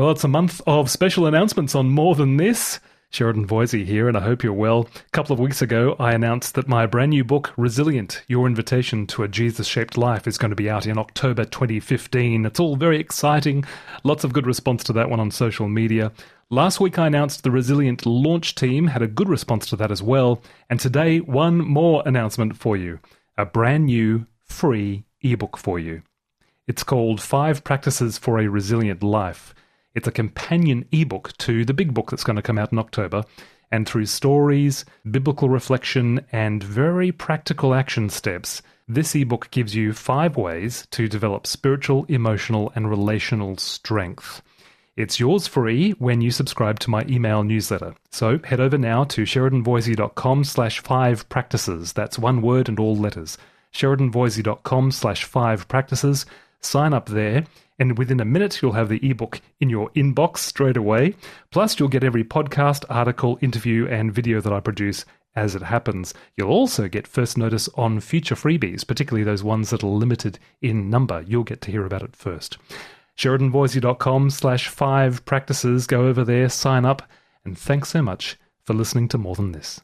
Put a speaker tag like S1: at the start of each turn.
S1: Well, it's a month of special announcements on More Than This. Sheridan Voysey here, and I hope you're well. A couple of weeks ago, I announced that my brand new book, Resilient Your Invitation to a Jesus Shaped Life, is going to be out in October 2015. It's all very exciting. Lots of good response to that one on social media. Last week, I announced the Resilient launch team had a good response to that as well. And today, one more announcement for you a brand new free ebook for you. It's called Five Practices for a Resilient Life. It's a companion ebook to the big book that's going to come out in October. And through stories, biblical reflection, and very practical action steps, this ebook gives you five ways to develop spiritual, emotional, and relational strength. It's yours free when you subscribe to my email newsletter. So head over now to sheridanvoysey.com slash five practices. That's one word and all letters. sheridanvoysey.com slash five practices. Sign up there and within a minute you'll have the ebook in your inbox straight away. Plus, you'll get every podcast, article, interview, and video that I produce as it happens. You'll also get first notice on future freebies, particularly those ones that are limited in number. You'll get to hear about it first. SheridanVoysey.com slash five practices. Go over there, sign up, and thanks so much for listening to More Than This.